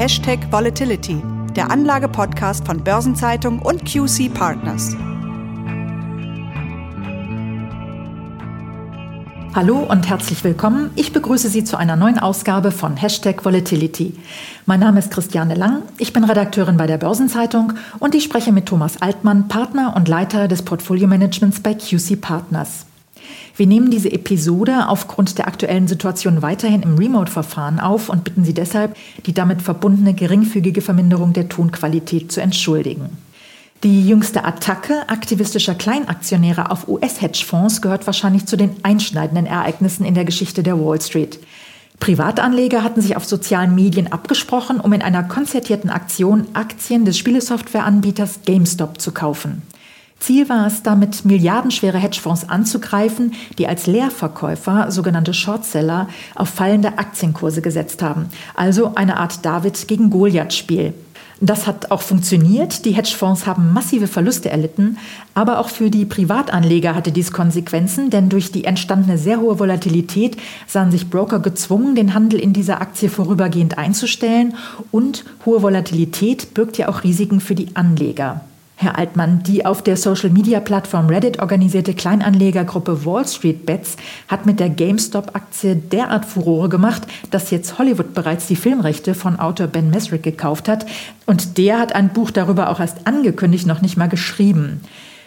Hashtag Volatility, der Anlage-Podcast von Börsenzeitung und QC Partners. Hallo und herzlich willkommen. Ich begrüße Sie zu einer neuen Ausgabe von Hashtag Volatility. Mein Name ist Christiane Lang, ich bin Redakteurin bei der Börsenzeitung und ich spreche mit Thomas Altmann, Partner und Leiter des Portfolio-Managements bei QC Partners. Wir nehmen diese Episode aufgrund der aktuellen Situation weiterhin im Remote-Verfahren auf und bitten Sie deshalb, die damit verbundene geringfügige Verminderung der Tonqualität zu entschuldigen. Die jüngste Attacke aktivistischer Kleinaktionäre auf US-Hedgefonds gehört wahrscheinlich zu den einschneidenden Ereignissen in der Geschichte der Wall Street. Privatanleger hatten sich auf sozialen Medien abgesprochen, um in einer konzertierten Aktion Aktien des Spielesoftwareanbieters GameStop zu kaufen. Ziel war es, damit milliardenschwere Hedgefonds anzugreifen, die als Leerverkäufer, sogenannte Shortseller, auf fallende Aktienkurse gesetzt haben. Also eine Art David gegen Goliath-Spiel. Das hat auch funktioniert. Die Hedgefonds haben massive Verluste erlitten. Aber auch für die Privatanleger hatte dies Konsequenzen, denn durch die entstandene sehr hohe Volatilität sahen sich Broker gezwungen, den Handel in dieser Aktie vorübergehend einzustellen. Und hohe Volatilität birgt ja auch Risiken für die Anleger. Herr Altmann, die auf der Social-Media-Plattform Reddit organisierte Kleinanlegergruppe Wall Street Bets hat mit der GameStop-Aktie derart Furore gemacht, dass jetzt Hollywood bereits die Filmrechte von Autor Ben Mesrick gekauft hat. Und der hat ein Buch darüber auch erst angekündigt, noch nicht mal geschrieben.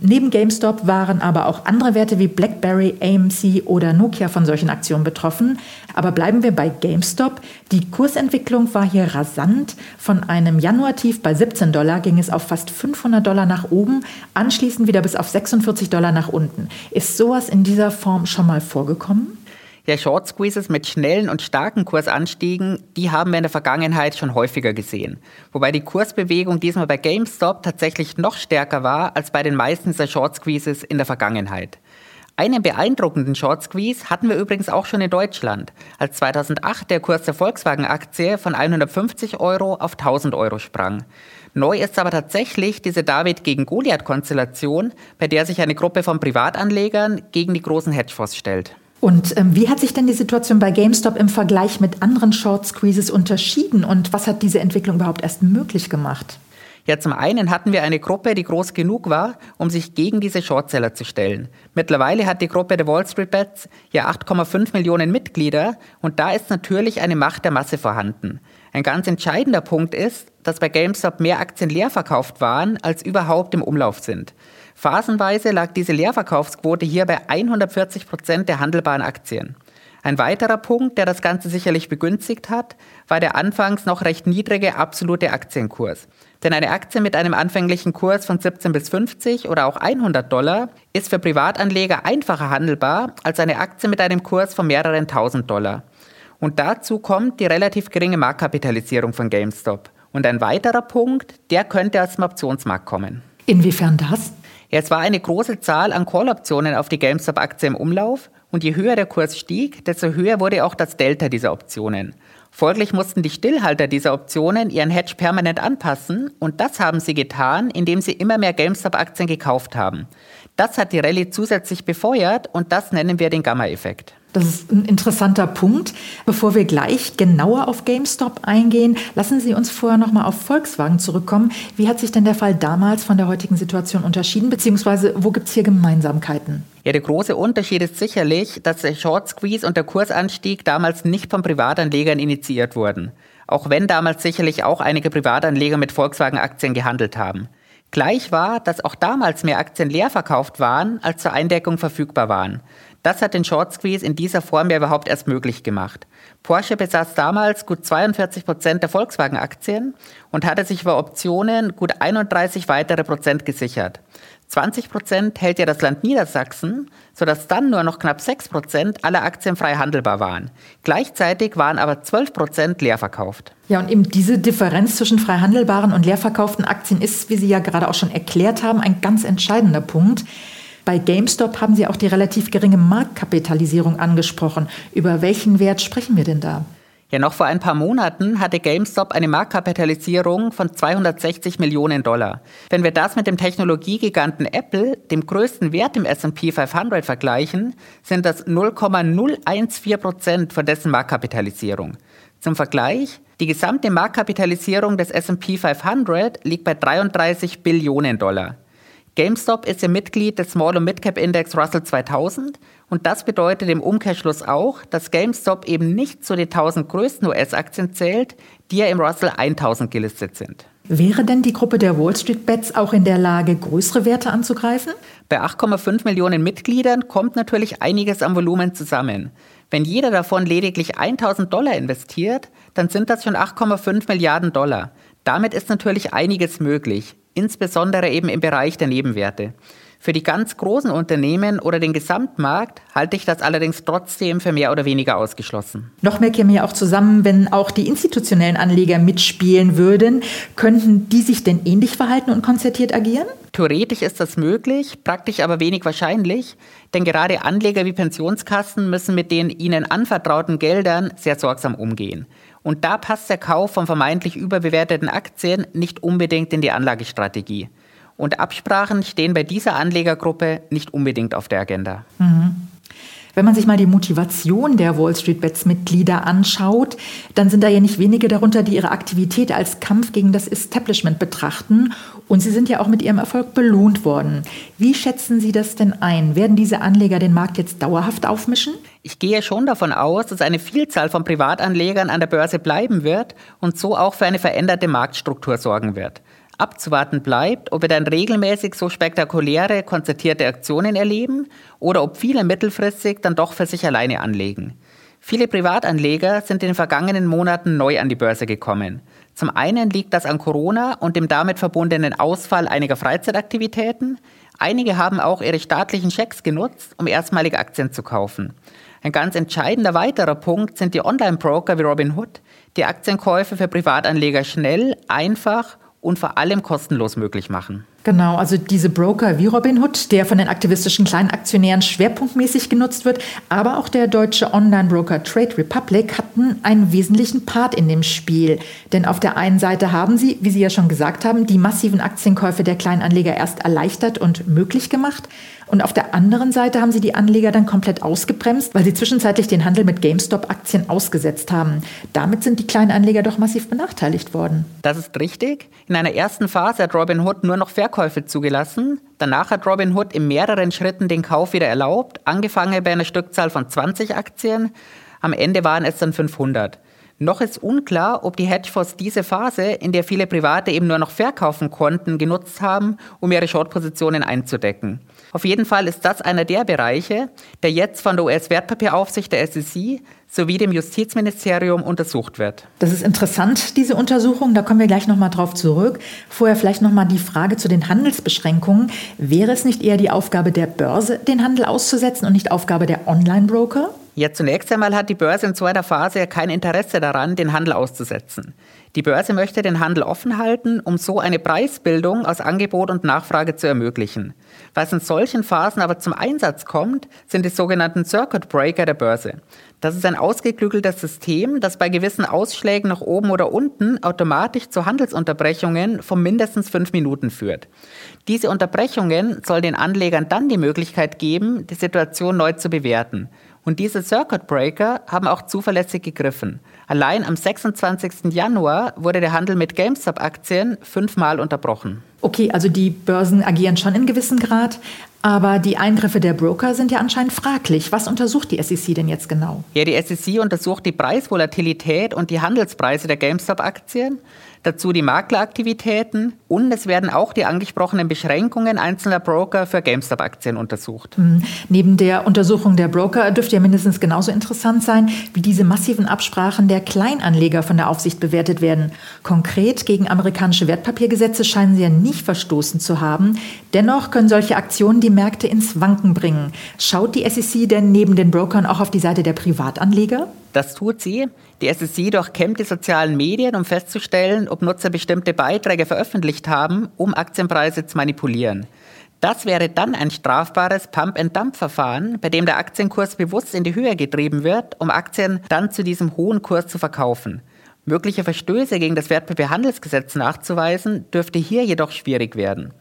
Neben GameStop waren aber auch andere Werte wie BlackBerry, AMC oder Nokia von solchen Aktionen betroffen. Aber bleiben wir bei GameStop. Die Kursentwicklung war hier rasant. Von einem Januartief bei 17 Dollar ging es auf fast 500 Dollar nach oben, anschließend wieder bis auf 46 Dollar nach unten. Ist sowas in dieser Form schon mal vorgekommen? Ja, Short Squeezes mit schnellen und starken Kursanstiegen, die haben wir in der Vergangenheit schon häufiger gesehen. Wobei die Kursbewegung diesmal bei GameStop tatsächlich noch stärker war als bei den meisten dieser Short Squeezes in der Vergangenheit. Einen beeindruckenden Short Squeeze hatten wir übrigens auch schon in Deutschland, als 2008 der Kurs der Volkswagen-Aktie von 150 Euro auf 1000 Euro sprang. Neu ist aber tatsächlich diese David gegen Goliath-Konstellation, bei der sich eine Gruppe von Privatanlegern gegen die großen Hedgefonds stellt. Und ähm, wie hat sich denn die Situation bei GameStop im Vergleich mit anderen Short Squeezes unterschieden und was hat diese Entwicklung überhaupt erst möglich gemacht? Ja, zum einen hatten wir eine Gruppe, die groß genug war, um sich gegen diese Shortseller zu stellen. Mittlerweile hat die Gruppe der Wall Street Bets ja 8,5 Millionen Mitglieder und da ist natürlich eine Macht der Masse vorhanden. Ein ganz entscheidender Punkt ist, dass bei GameStop mehr Aktien leer verkauft waren, als überhaupt im Umlauf sind. Phasenweise lag diese Leerverkaufsquote hier bei 140 Prozent der handelbaren Aktien. Ein weiterer Punkt, der das Ganze sicherlich begünstigt hat, war der anfangs noch recht niedrige absolute Aktienkurs. Denn eine Aktie mit einem anfänglichen Kurs von 17 bis 50 oder auch 100 Dollar ist für Privatanleger einfacher handelbar als eine Aktie mit einem Kurs von mehreren tausend Dollar. Und dazu kommt die relativ geringe Marktkapitalisierung von GameStop. Und ein weiterer Punkt, der könnte aus dem Optionsmarkt kommen. Inwiefern das? Es war eine große Zahl an Call-Optionen auf die GameStop-Aktie im Umlauf und je höher der Kurs stieg, desto höher wurde auch das Delta dieser Optionen. Folglich mussten die Stillhalter dieser Optionen ihren Hedge permanent anpassen und das haben sie getan, indem sie immer mehr GameStop-Aktien gekauft haben. Das hat die Rallye zusätzlich befeuert und das nennen wir den Gamma-Effekt. Das ist ein interessanter Punkt. Bevor wir gleich genauer auf GameStop eingehen, lassen Sie uns vorher noch mal auf Volkswagen zurückkommen. Wie hat sich denn der Fall damals von der heutigen Situation unterschieden, beziehungsweise wo gibt es hier Gemeinsamkeiten? Ja, der große Unterschied ist sicherlich, dass der Short Squeeze und der Kursanstieg damals nicht von Privatanlegern initiiert wurden. Auch wenn damals sicherlich auch einige Privatanleger mit Volkswagen-Aktien gehandelt haben. Gleich war, dass auch damals mehr Aktien leer verkauft waren, als zur Eindeckung verfügbar waren. Das hat den Short Squeeze in dieser Form ja überhaupt erst möglich gemacht. Porsche besaß damals gut 42 Prozent der Volkswagen-Aktien und hatte sich über Optionen gut 31 weitere Prozent gesichert. 20 Prozent hält ja das Land Niedersachsen, sodass dann nur noch knapp 6 Prozent aller Aktien frei handelbar waren. Gleichzeitig waren aber 12 Prozent leer verkauft. Ja, und eben diese Differenz zwischen frei handelbaren und leer verkauften Aktien ist, wie Sie ja gerade auch schon erklärt haben, ein ganz entscheidender Punkt. Bei GameStop haben Sie auch die relativ geringe Marktkapitalisierung angesprochen. Über welchen Wert sprechen wir denn da? Ja, noch vor ein paar Monaten hatte GameStop eine Marktkapitalisierung von 260 Millionen Dollar. Wenn wir das mit dem Technologiegiganten Apple, dem größten Wert im S&P 500 vergleichen, sind das 0,014 Prozent von dessen Marktkapitalisierung. Zum Vergleich, die gesamte Marktkapitalisierung des SP 500 liegt bei 33 Billionen Dollar. GameStop ist ja Mitglied des Small- und Midcap Index Russell 2000 und das bedeutet im Umkehrschluss auch, dass GameStop eben nicht zu den 1000 größten US-Aktien zählt, die ja im Russell 1000 gelistet sind. Wäre denn die Gruppe der Wall Street Bets auch in der Lage, größere Werte anzugreifen? Bei 8,5 Millionen Mitgliedern kommt natürlich einiges am Volumen zusammen. Wenn jeder davon lediglich 1000 Dollar investiert, dann sind das schon 8,5 Milliarden Dollar. Damit ist natürlich einiges möglich insbesondere eben im Bereich der Nebenwerte. Für die ganz großen Unternehmen oder den Gesamtmarkt halte ich das allerdings trotzdem für mehr oder weniger ausgeschlossen. Noch mehr käme ja auch zusammen, wenn auch die institutionellen Anleger mitspielen würden. Könnten die sich denn ähnlich verhalten und konzertiert agieren? Theoretisch ist das möglich, praktisch aber wenig wahrscheinlich, denn gerade Anleger wie Pensionskassen müssen mit den ihnen anvertrauten Geldern sehr sorgsam umgehen. Und da passt der Kauf von vermeintlich überbewerteten Aktien nicht unbedingt in die Anlagestrategie. Und Absprachen stehen bei dieser Anlegergruppe nicht unbedingt auf der Agenda. Mhm. Wenn man sich mal die Motivation der Wall Street Bets Mitglieder anschaut, dann sind da ja nicht wenige darunter, die ihre Aktivität als Kampf gegen das Establishment betrachten. Und sie sind ja auch mit ihrem Erfolg belohnt worden. Wie schätzen Sie das denn ein? Werden diese Anleger den Markt jetzt dauerhaft aufmischen? Ich gehe schon davon aus, dass eine Vielzahl von Privatanlegern an der Börse bleiben wird und so auch für eine veränderte Marktstruktur sorgen wird. Abzuwarten bleibt, ob wir dann regelmäßig so spektakuläre, konzertierte Aktionen erleben oder ob viele mittelfristig dann doch für sich alleine anlegen. Viele Privatanleger sind in den vergangenen Monaten neu an die Börse gekommen. Zum einen liegt das an Corona und dem damit verbundenen Ausfall einiger Freizeitaktivitäten. Einige haben auch ihre staatlichen Schecks genutzt, um erstmalige Aktien zu kaufen. Ein ganz entscheidender weiterer Punkt sind die Online-Broker wie Robinhood, die Aktienkäufe für Privatanleger schnell, einfach und vor allem kostenlos möglich machen. Genau, also diese Broker wie Robinhood, der von den aktivistischen Kleinaktionären schwerpunktmäßig genutzt wird, aber auch der deutsche Online-Broker Trade Republic hatten einen wesentlichen Part in dem Spiel. Denn auf der einen Seite haben sie, wie Sie ja schon gesagt haben, die massiven Aktienkäufe der Kleinanleger erst erleichtert und möglich gemacht. Und auf der anderen Seite haben sie die Anleger dann komplett ausgebremst, weil sie zwischenzeitlich den Handel mit GameStop-Aktien ausgesetzt haben. Damit sind die kleinen Anleger doch massiv benachteiligt worden. Das ist richtig. In einer ersten Phase hat Robinhood nur noch Verkäufe zugelassen. Danach hat Robinhood in mehreren Schritten den Kauf wieder erlaubt, angefangen bei einer Stückzahl von 20 Aktien. Am Ende waren es dann 500. Noch ist unklar, ob die Hedgefonds diese Phase, in der viele Private eben nur noch verkaufen konnten, genutzt haben, um ihre Short-Positionen einzudecken. Auf jeden Fall ist das einer der Bereiche, der jetzt von der US-Wertpapieraufsicht der SEC sowie dem Justizministerium untersucht wird. Das ist interessant, diese Untersuchung. Da kommen wir gleich nochmal drauf zurück. Vorher vielleicht nochmal die Frage zu den Handelsbeschränkungen. Wäre es nicht eher die Aufgabe der Börse, den Handel auszusetzen und nicht Aufgabe der Online-Broker? Ja, zunächst einmal hat die Börse in so einer Phase kein Interesse daran, den Handel auszusetzen. Die Börse möchte den Handel offen halten, um so eine Preisbildung aus Angebot und Nachfrage zu ermöglichen. Was in solchen Phasen aber zum Einsatz kommt, sind die sogenannten Circuit Breaker der Börse. Das ist ein ausgeklügeltes System, das bei gewissen Ausschlägen nach oben oder unten automatisch zu Handelsunterbrechungen von mindestens fünf Minuten führt. Diese Unterbrechungen soll den Anlegern dann die Möglichkeit geben, die Situation neu zu bewerten. Und diese Circuit Breaker haben auch zuverlässig gegriffen. Allein am 26. Januar wurde der Handel mit GameStop-Aktien fünfmal unterbrochen. Okay, also die Börsen agieren schon in gewissem Grad, aber die Eingriffe der Broker sind ja anscheinend fraglich. Was untersucht die SEC denn jetzt genau? Ja, die SEC untersucht die Preisvolatilität und die Handelspreise der GameStop-Aktien dazu die Makleraktivitäten und es werden auch die angesprochenen Beschränkungen einzelner Broker für GameStop-Aktien untersucht. Mhm. Neben der Untersuchung der Broker dürfte ja mindestens genauso interessant sein, wie diese massiven Absprachen der Kleinanleger von der Aufsicht bewertet werden. Konkret gegen amerikanische Wertpapiergesetze scheinen sie ja nicht verstoßen zu haben. Dennoch können solche Aktionen die Märkte ins Wanken bringen. Schaut die SEC denn neben den Brokern auch auf die Seite der Privatanleger? Das tut sie. Die SEC kennt die sozialen Medien, um festzustellen, ob Nutzer bestimmte Beiträge veröffentlicht haben, um Aktienpreise zu manipulieren. Das wäre dann ein strafbares Pump-and-Dump-Verfahren, bei dem der Aktienkurs bewusst in die Höhe getrieben wird, um Aktien dann zu diesem hohen Kurs zu verkaufen. Mögliche Verstöße gegen das Wertpapierhandelsgesetz nachzuweisen, dürfte hier jedoch schwierig werden.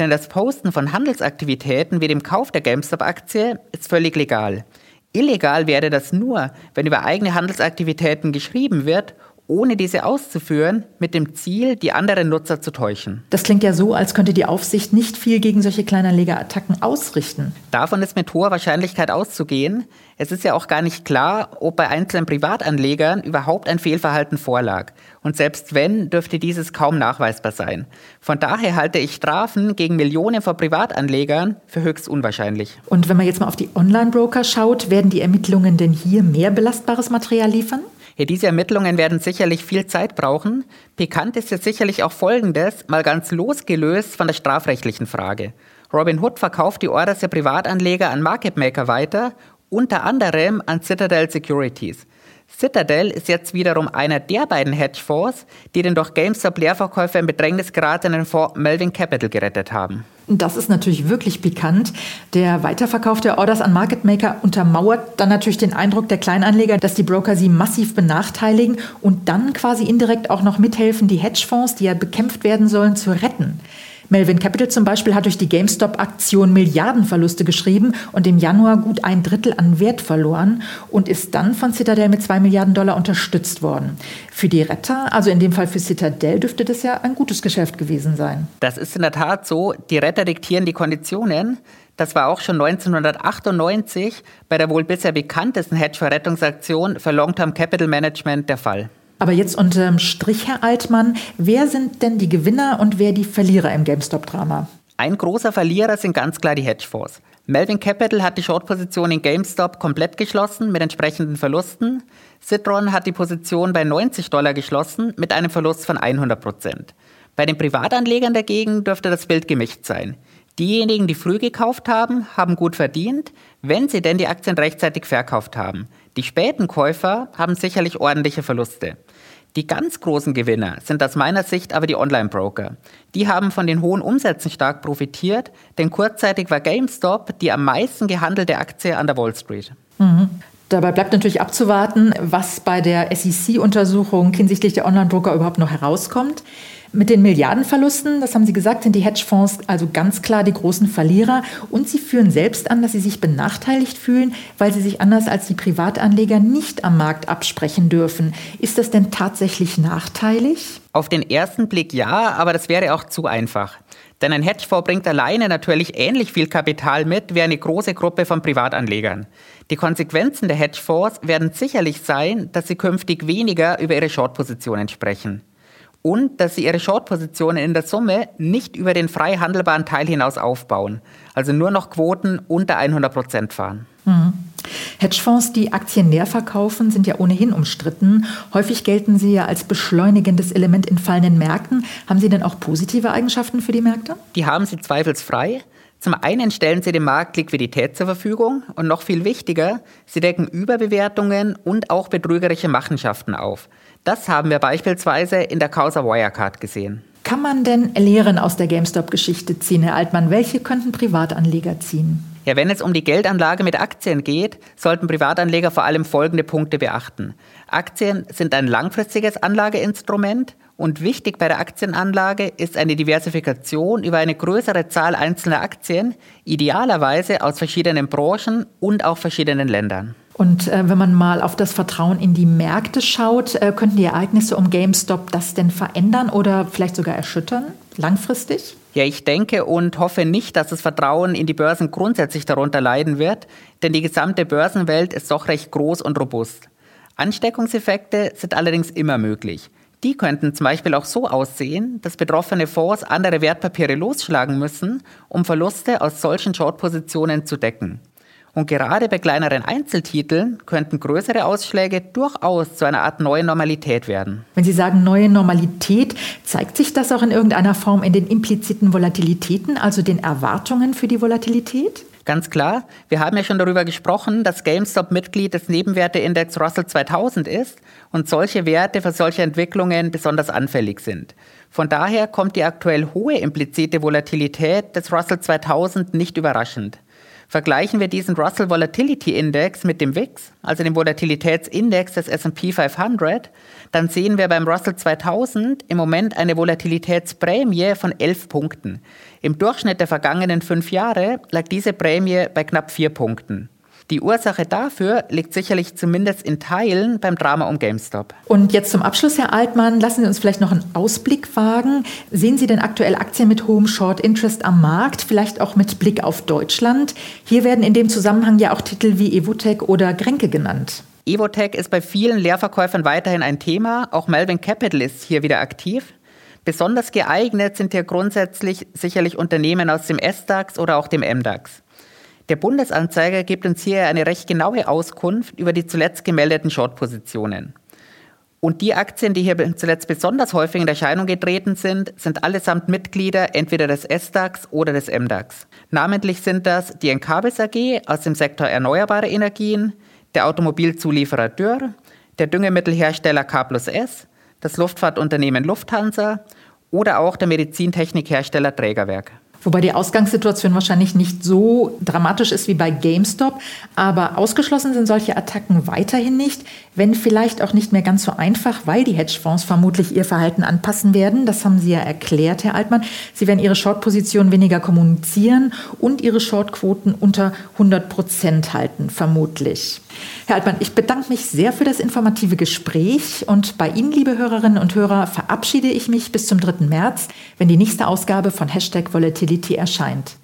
Denn das Posten von Handelsaktivitäten wie dem Kauf der GameStop-Aktie ist völlig legal. Illegal wäre das nur, wenn über eigene Handelsaktivitäten geschrieben wird ohne diese auszuführen, mit dem Ziel, die anderen Nutzer zu täuschen. Das klingt ja so, als könnte die Aufsicht nicht viel gegen solche Kleinanlegerattacken ausrichten. Davon ist mit hoher Wahrscheinlichkeit auszugehen. Es ist ja auch gar nicht klar, ob bei einzelnen Privatanlegern überhaupt ein Fehlverhalten vorlag. Und selbst wenn, dürfte dieses kaum nachweisbar sein. Von daher halte ich Strafen gegen Millionen von Privatanlegern für höchst unwahrscheinlich. Und wenn man jetzt mal auf die Online-Broker schaut, werden die Ermittlungen denn hier mehr belastbares Material liefern? Ja, diese Ermittlungen werden sicherlich viel Zeit brauchen. Pikant ist jetzt sicherlich auch Folgendes, mal ganz losgelöst von der strafrechtlichen Frage. Robinhood verkauft die Orders der Privatanleger an Market Maker weiter, unter anderem an Citadel Securities. Citadel ist jetzt wiederum einer der beiden Hedgefonds, die den durch GameStop-Leerverkäufer in Bedrängnis geratenen Fonds Melvin Capital gerettet haben. Das ist natürlich wirklich pikant. Der Weiterverkauf der Orders an Market Maker untermauert dann natürlich den Eindruck der Kleinanleger, dass die Broker sie massiv benachteiligen und dann quasi indirekt auch noch mithelfen, die Hedgefonds, die ja bekämpft werden sollen, zu retten. Melvin Capital zum Beispiel hat durch die GameStop-Aktion Milliardenverluste geschrieben und im Januar gut ein Drittel an Wert verloren und ist dann von Citadel mit zwei Milliarden Dollar unterstützt worden. Für die Retter, also in dem Fall für Citadel, dürfte das ja ein gutes Geschäft gewesen sein. Das ist in der Tat so. Die Retter diktieren die Konditionen. Das war auch schon 1998 bei der wohl bisher bekanntesten Hedgefonds-Rettungsaktion für Long-Term Capital Management der Fall. Aber jetzt unterm Strich, Herr Altmann, wer sind denn die Gewinner und wer die Verlierer im GameStop-Drama? Ein großer Verlierer sind ganz klar die Hedgefonds. Melvin Capital hat die Short-Position in GameStop komplett geschlossen mit entsprechenden Verlusten. Citron hat die Position bei 90 Dollar geschlossen mit einem Verlust von 100 Prozent. Bei den Privatanlegern dagegen dürfte das Bild gemischt sein. Diejenigen, die früh gekauft haben, haben gut verdient, wenn sie denn die Aktien rechtzeitig verkauft haben. Die späten Käufer haben sicherlich ordentliche Verluste. Die ganz großen Gewinner sind aus meiner Sicht aber die Online-Broker. Die haben von den hohen Umsätzen stark profitiert, denn kurzzeitig war GameStop die am meisten gehandelte Aktie an der Wall Street. Mhm. Dabei bleibt natürlich abzuwarten, was bei der SEC-Untersuchung hinsichtlich der Online-Broker überhaupt noch herauskommt. Mit den Milliardenverlusten, das haben Sie gesagt, sind die Hedgefonds also ganz klar die großen Verlierer. Und sie führen selbst an, dass sie sich benachteiligt fühlen, weil sie sich anders als die Privatanleger nicht am Markt absprechen dürfen. Ist das denn tatsächlich nachteilig? Auf den ersten Blick ja, aber das wäre auch zu einfach. Denn ein Hedgefonds bringt alleine natürlich ähnlich viel Kapital mit wie eine große Gruppe von Privatanlegern. Die Konsequenzen der Hedgefonds werden sicherlich sein, dass sie künftig weniger über ihre Short-Positionen sprechen und dass sie ihre Short-Positionen in der Summe nicht über den frei handelbaren Teil hinaus aufbauen, also nur noch Quoten unter 100 Prozent fahren. Mhm. Hedgefonds, die Aktien leer verkaufen, sind ja ohnehin umstritten. Häufig gelten sie ja als beschleunigendes Element in fallenden Märkten. Haben Sie denn auch positive Eigenschaften für die Märkte? Die haben sie zweifelsfrei. Zum einen stellen sie dem Markt Liquidität zur Verfügung und noch viel wichtiger, sie decken Überbewertungen und auch betrügerische Machenschaften auf. Das haben wir beispielsweise in der Causa Wirecard gesehen. Kann man denn Lehren aus der GameStop-Geschichte ziehen, Herr Altmann? Welche könnten Privatanleger ziehen? Ja, wenn es um die Geldanlage mit Aktien geht, sollten Privatanleger vor allem folgende Punkte beachten. Aktien sind ein langfristiges Anlageinstrument und wichtig bei der Aktienanlage ist eine Diversifikation über eine größere Zahl einzelner Aktien, idealerweise aus verschiedenen Branchen und auch verschiedenen Ländern. Und äh, wenn man mal auf das Vertrauen in die Märkte schaut, äh, könnten die Ereignisse um GameStop das denn verändern oder vielleicht sogar erschüttern, langfristig? Ja, ich denke und hoffe nicht, dass das Vertrauen in die Börsen grundsätzlich darunter leiden wird, denn die gesamte Börsenwelt ist doch recht groß und robust. Ansteckungseffekte sind allerdings immer möglich. Die könnten zum Beispiel auch so aussehen, dass betroffene Fonds andere Wertpapiere losschlagen müssen, um Verluste aus solchen Short-Positionen zu decken. Und gerade bei kleineren Einzeltiteln könnten größere Ausschläge durchaus zu einer Art neuen Normalität werden. Wenn Sie sagen neue Normalität, zeigt sich das auch in irgendeiner Form in den impliziten Volatilitäten, also den Erwartungen für die Volatilität? Ganz klar, wir haben ja schon darüber gesprochen, dass GameStop Mitglied des Nebenwerteindex Russell 2000 ist und solche Werte für solche Entwicklungen besonders anfällig sind. Von daher kommt die aktuell hohe implizite Volatilität des Russell 2000 nicht überraschend. Vergleichen wir diesen Russell Volatility Index mit dem WIX, also dem Volatilitätsindex des S&P 500, dann sehen wir beim Russell 2000 im Moment eine Volatilitätsprämie von 11 Punkten. Im Durchschnitt der vergangenen fünf Jahre lag diese Prämie bei knapp vier Punkten. Die Ursache dafür liegt sicherlich zumindest in Teilen beim Drama um GameStop. Und jetzt zum Abschluss, Herr Altmann, lassen Sie uns vielleicht noch einen Ausblick wagen. Sehen Sie denn aktuell Aktien mit hohem Short Interest am Markt, vielleicht auch mit Blick auf Deutschland? Hier werden in dem Zusammenhang ja auch Titel wie Evotec oder Grenke genannt. Evotec ist bei vielen Leerverkäufern weiterhin ein Thema. Auch Melvin Capital ist hier wieder aktiv. Besonders geeignet sind hier grundsätzlich sicherlich Unternehmen aus dem S-DAX oder auch dem M-DAX. Der Bundesanzeiger gibt uns hier eine recht genaue Auskunft über die zuletzt gemeldeten Short-Positionen. Und die Aktien, die hier zuletzt besonders häufig in Erscheinung getreten sind, sind allesamt Mitglieder entweder des S-DAX oder des M-DAX. Namentlich sind das die Encarvis AG aus dem Sektor erneuerbare Energien, der Automobilzulieferer Dürr, der Düngemittelhersteller K S, das Luftfahrtunternehmen Lufthansa oder auch der Medizintechnikhersteller Trägerwerk. Wobei die Ausgangssituation wahrscheinlich nicht so dramatisch ist wie bei GameStop. Aber ausgeschlossen sind solche Attacken weiterhin nicht, wenn vielleicht auch nicht mehr ganz so einfach, weil die Hedgefonds vermutlich ihr Verhalten anpassen werden. Das haben Sie ja erklärt, Herr Altmann. Sie werden ihre Short-Position weniger kommunizieren und ihre Short-Quoten unter 100 Prozent halten, vermutlich. Herr Altmann, ich bedanke mich sehr für das informative Gespräch und bei Ihnen, liebe Hörerinnen und Hörer, verabschiede ich mich bis zum 3. März, wenn die nächste Ausgabe von Hashtag Volatility erscheint.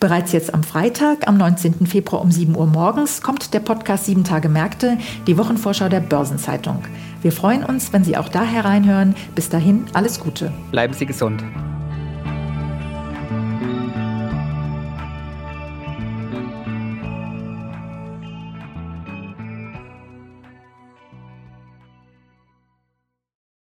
Bereits jetzt am Freitag, am 19. Februar um 7 Uhr morgens, kommt der Podcast 7 Tage Märkte, die Wochenvorschau der Börsenzeitung. Wir freuen uns, wenn Sie auch da hereinhören. Bis dahin, alles Gute. Bleiben Sie gesund.